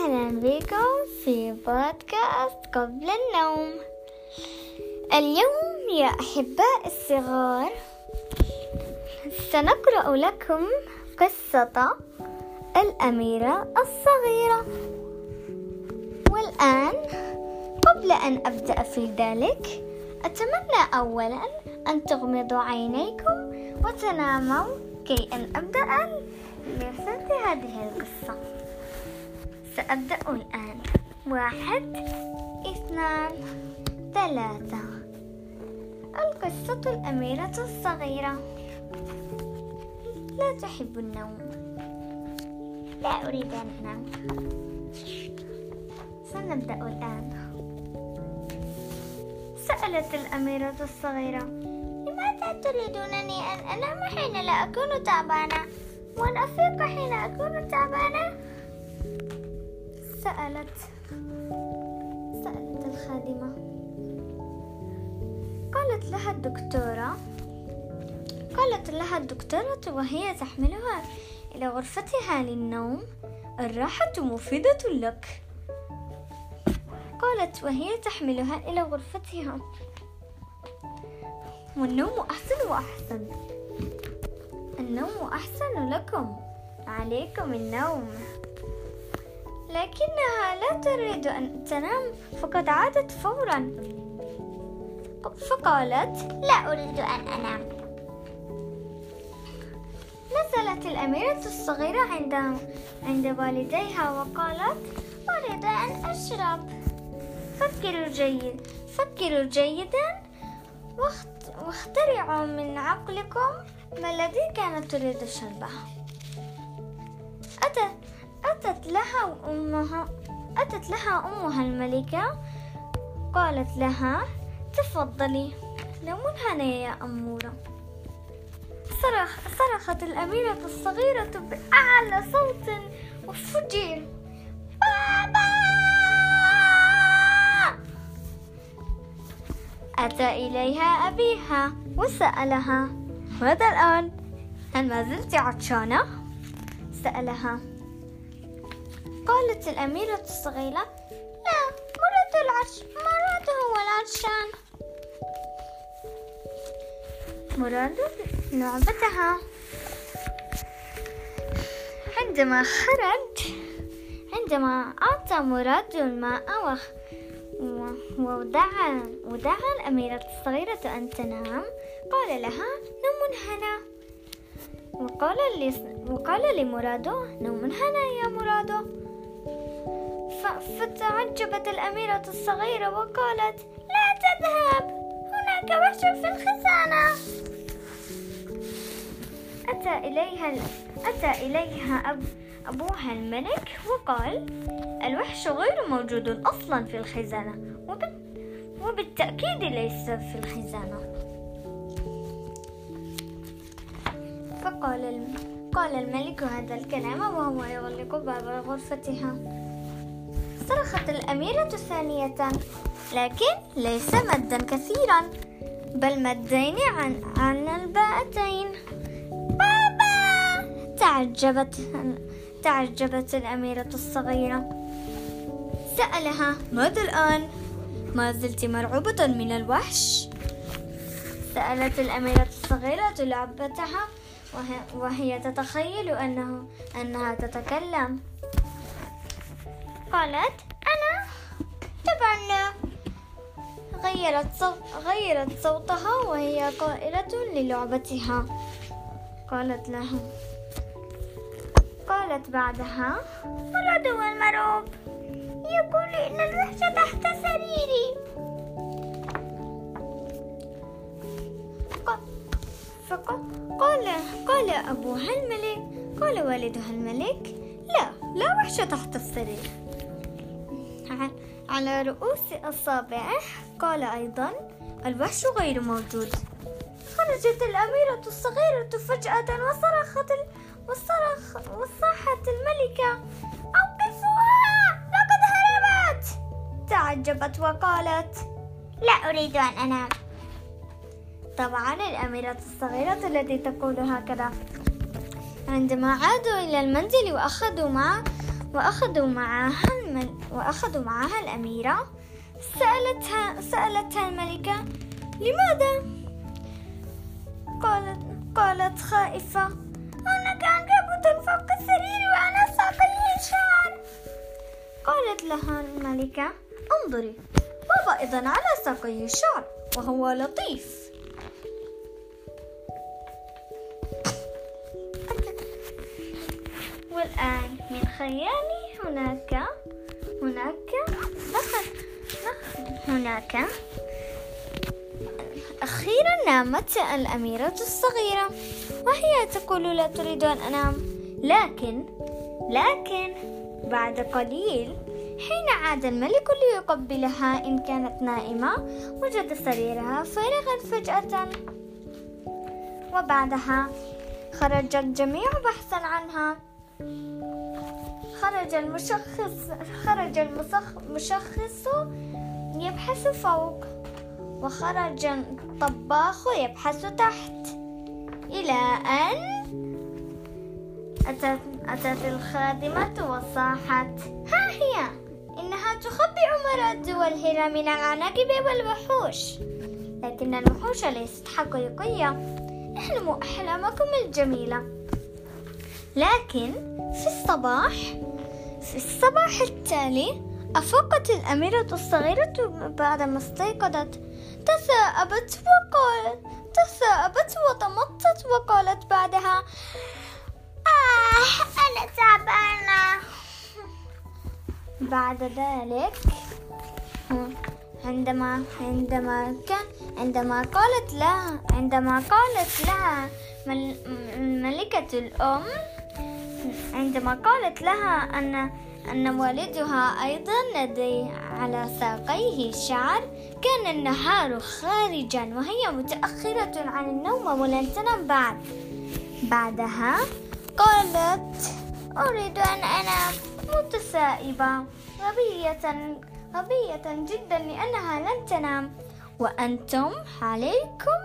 أهلا بكم في بودكاست قبل النوم. اليوم يا أحباء الصغار سنقرأ لكم قصة الأميرة الصغيرة. والآن قبل أن أبدأ في ذلك أتمنى أولا أن تغمضوا عينيكم وتناموا كي أن أبدأ لرسالة هذه القصة. سأبدأ الآن. واحد اثنان ثلاثة. القصة الأميرة الصغيرة. لا تحب النوم. لا أريد أن أنام. سنبدأ الآن. سألت الأميرة الصغيرة لماذا تريدونني أن أنام حين لا أكون تعبانة؟ وأن أفيق حين أكون تعبانة؟ سألت. سألت الخادمة. قالت لها الدكتورة قالت لها الدكتورة وهي تحملها إلى غرفتها للنوم. الراحة مفيدة لك. قالت وهي تحملها إلى غرفتها. والنوم أحسن وأحسن. النوم أحسن لكم. عليكم النوم. لكنها لا تريد أن تنام فقد عادت فورا. فقالت لا أريد أن أنام. نزلت الأميرة الصغيرة عند عند والديها وقالت أريد أن أشرب. فكروا جيد فكروا جيدا واخترعوا من عقلكم ما الذي كانت تريد شربه. أتت, أتت لها أمها أتت لها أمها الملكة. قالت لها تفضلي. لو منهنة يا أمورة. صرخ صرخت الأميرة الصغيرة بأعلى صوت وفجر. بابا! أتى إليها أبيها وسألها ماذا الآن؟ هل ما زلت عطشانة؟ سألها. قالت الأميرة الصغيرة لا مراد العش مراد هو العطشان مراد لعبتها. عندما خرج عندما أعطى مراد الماء ودعا ودعا الأميرة الصغيرة أن تنام قال لها نوم هنا. وقال وقال لمرادو نوم هنا يا مرادو فتعجبت الأميرة الصغيرة وقالت لا تذهب هناك وحش في الخزانة. أتى إليها أتى إليها أب أبوها الملك وقال الوحش غير موجود أصلا في الخزانة وبالتأكيد ليس في الخزانة. فقال قال الملك هذا الكلام وهو يغلق باب غرفتها صرخت الأميرة ثانية لكن ليس مدا كثيرا بل مدين عن عن الباءتين. بابا! تعجبت تعجبت الأميرة الصغيرة. سألها ماذا الآن؟ ما زلت مرعوبة من الوحش؟ سألت الأميرة الصغيرة لعبتها وهي, تتخيل أنه أنها تتكلم. قالت أنا طبعا غيرت, صوت غيرت صوتها وهي قائلة للعبتها. قالت له قالت بعدها ولد المرعوب. يقول إن الوحش تحت سريري. فقال قال أبوها الملك. قال والدها الملك لا لا وحش تحت السرير على رؤوس أصابعه قال أيضا الوحش غير موجود. خرجت الأميرة الصغيرة فجأة وصرخت وصرخ وصاحت الملكة أوقفوها! لقد هربت! تعجبت وقالت لا أريد أن أنام. طبعا الأميرة الصغيرة التي تقول هكذا. عندما عادوا إلى المنزل وأخذوا مع وأخذوا معها المل... وأخذوا معها الأميرة سألتها سألتها الملكة لماذا؟ قالت قالت خائفة هناك عنكبوت فوق السرير وأنا ساقيه شعر قالت لها الملكة انظري بابا إذا على ساقيه شعر وهو لطيف. والآن من خيالي هناك هناك دخل هناك. أخيرا نامت الأميرة الصغيرة وهي تقول لا تريد أن أنام. لكن لكن بعد قليل حين عاد الملك ليقبلها إن كانت نائمة وجد سريرها فارغا فجأة. وبعدها خرج الجميع بحثا عنها. خرج المشخص خرج المشخص يبحث فوق وخرج الطباخ يبحث تحت إلى أن أتت, أتت الخادمة وصاحت. ها هي! إنها تخبئ مرض والهرة من العناكب والوحوش. لكن الوحوش ليست حقيقية احلموا أحلامكم الجميلة. لكن في الصباح في الصباح التالي أفاقت الأميرة الصغيرة بعدما استيقظت. تثاءبت وقالت تثاءبت وتمطت وقالت بعدها آه أنا تعبانة. بعد ذلك عندما عندما كان عندما قالت لها عندما قالت لها ملكة الأم عندما قالت لها أن أن والدها أيضا لدي على ساقيه شعر كان النهار خارجا وهي متأخرة عن النوم ولن تنام بعد. بعدها قالت أريد أن أنام متسائبة غبية غبية جدا لأنها لن تنام. وأنتم عليكم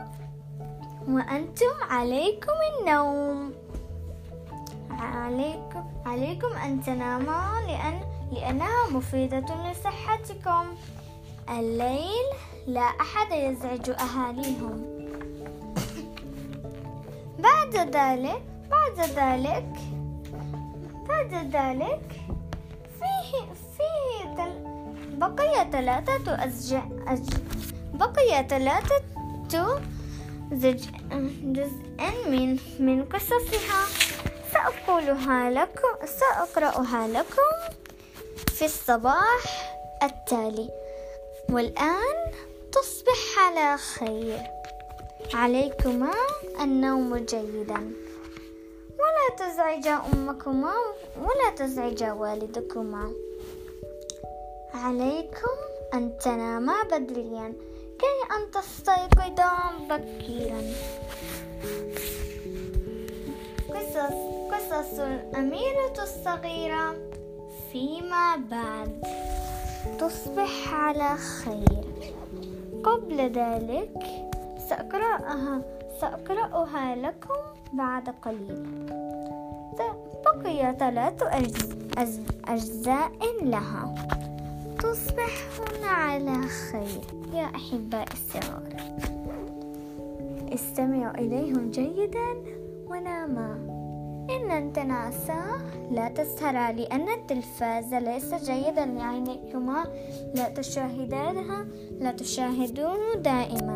وأنتم عليكم النوم. عليكم عليكم أن تناما لأن لأنها مفيدة لصحتكم. الليل لا أحد يزعج أهاليهم. بعد ذلك بعد ذلك بعد ذلك فيه فيه تل بقي ثلاثة أزج بقي ثلاثة جزء من من قصصها. سأقولها لكم سأقرأها لكم في الصباح التالي. والآن تصبح على خير. عليكما النوم جيدا. ولا تزعجا أمكما ولا تزعجا والدكما. عليكم أن تناما بدريا كي أن تستيقظا بكيرا. قصص قصص الأميرة الصغيرة فيما بعد. تصبح على خير. قبل ذلك سأقرأها سأقرأها لكم بعد قليل. بقي ثلاث أجزاء لها. تصبحون على خير. يا أحباء الصغار استمعوا إليهم جيدا وناما إن تناسى لا تسهرا لأن التلفاز ليس جيدا لعينيكما لا تشاهدانها لا تشاهدونه دائما.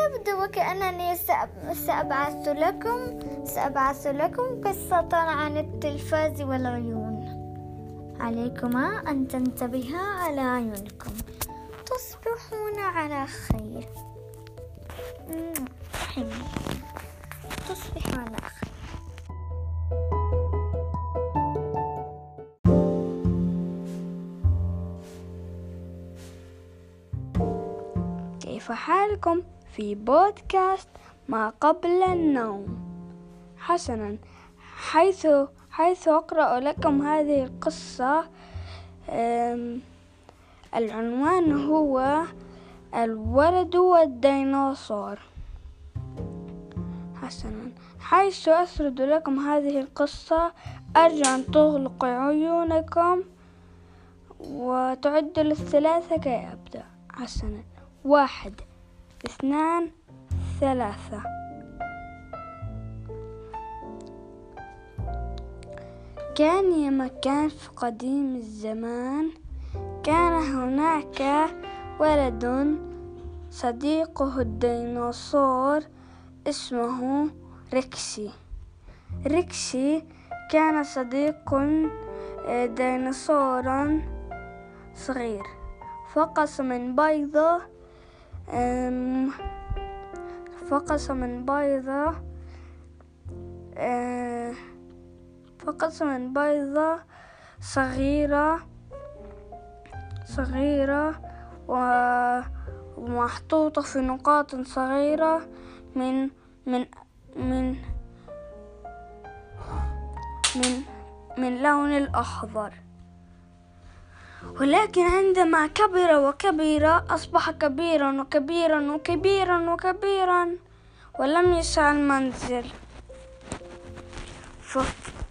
يبدو وكأنني سأبعث لكم سأبعث لكم قصة عن التلفاز والعيون. عليكما أن تنتبها على عيونكم. تصبحون على خير. تصبح على خير كيف حالكم في بودكاست ما قبل النوم؟ حسنا حيث حيث أقرأ لكم هذه القصة العنوان هو الولد والديناصور. حسنا حيث أسرد لكم هذه القصة. أرجو أن تغلقوا عيونكم وتعدوا للثلاثة كي أبدأ. حسنا واحد اثنان ثلاثة. كان يا مكان في قديم الزمان كان هناك ولد صديقه الديناصور. اسمه ريكسي. ريكسي كان صديق آه، ديناصورا صغير. فقس من بيضة فقس من بيضة فقس من بيضة صغيرة صغيرة ومحطوطة في نقاط صغيرة. من من من من من لون الأخضر ولكن عندما كبر وكبر أصبح كبيرا وكبيرا وكبيرا وكبيرا ولم يسع المنزل.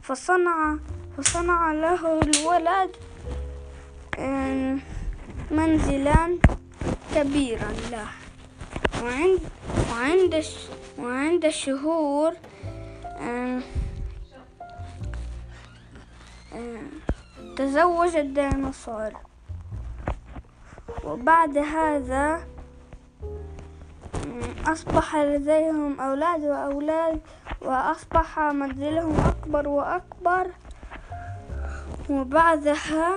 فصنع فصنع له الولد منزلا كبيرا له. وعند وعند وعند الشهور تزوج الديناصور. وبعد هذا أصبح لديهم أولاد وأولاد وأصبح منزلهم أكبر وأكبر. وبعدها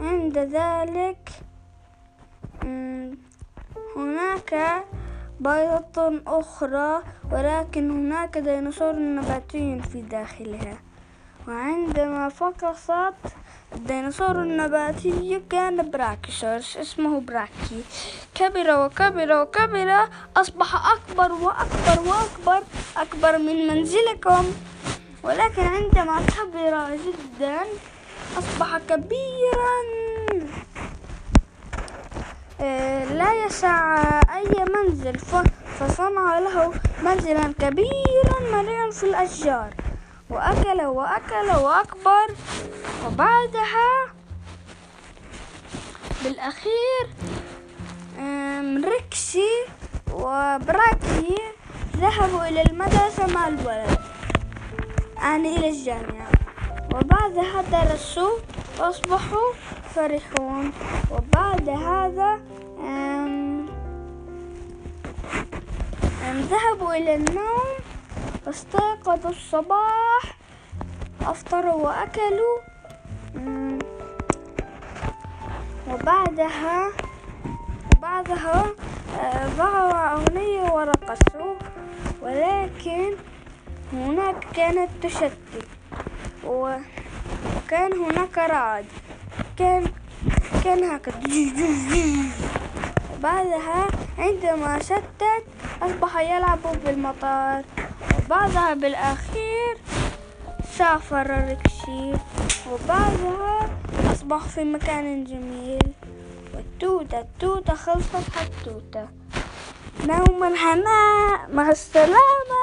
عند ذلك هناك بيضة أخرى ولكن هناك ديناصور نباتي في داخلها. وعندما فقصت الديناصور النباتي كان براكيسورس اسمه براكي. كبر وكبر وكبر أصبح أكبر وأكبر وأكبر أكبر من منزلكم. ولكن عندما كبر جدا أصبح كبيرا. لا يسع أي منزل فصنع له منزلا كبيرا مليئا في الأشجار. وأكل وأكل وأكبر وبعدها بالأخير ريكسي وبراكي ذهبوا إلى المدرسة مع الولد يعني إلى الجامعة. وبعدها درسوا وأصبحوا فرحون. وبعد هذا ذهبوا إلى النوم. استيقظوا الصباح أفطروا وأكلوا. وبعدها وبعدها ظهروا آه، أغنية ورقصوا ولكن هناك كانت تشتت وكان هناك رعد. كان كان هكذا. بعدها عندما شتت أصبح يلعب بالمطار. وبعدها بالأخير سافر الركشي وبعدها أصبح في مكان جميل. والتوتة التوتة خلصت حتوتة نوما هناء مع السلامة.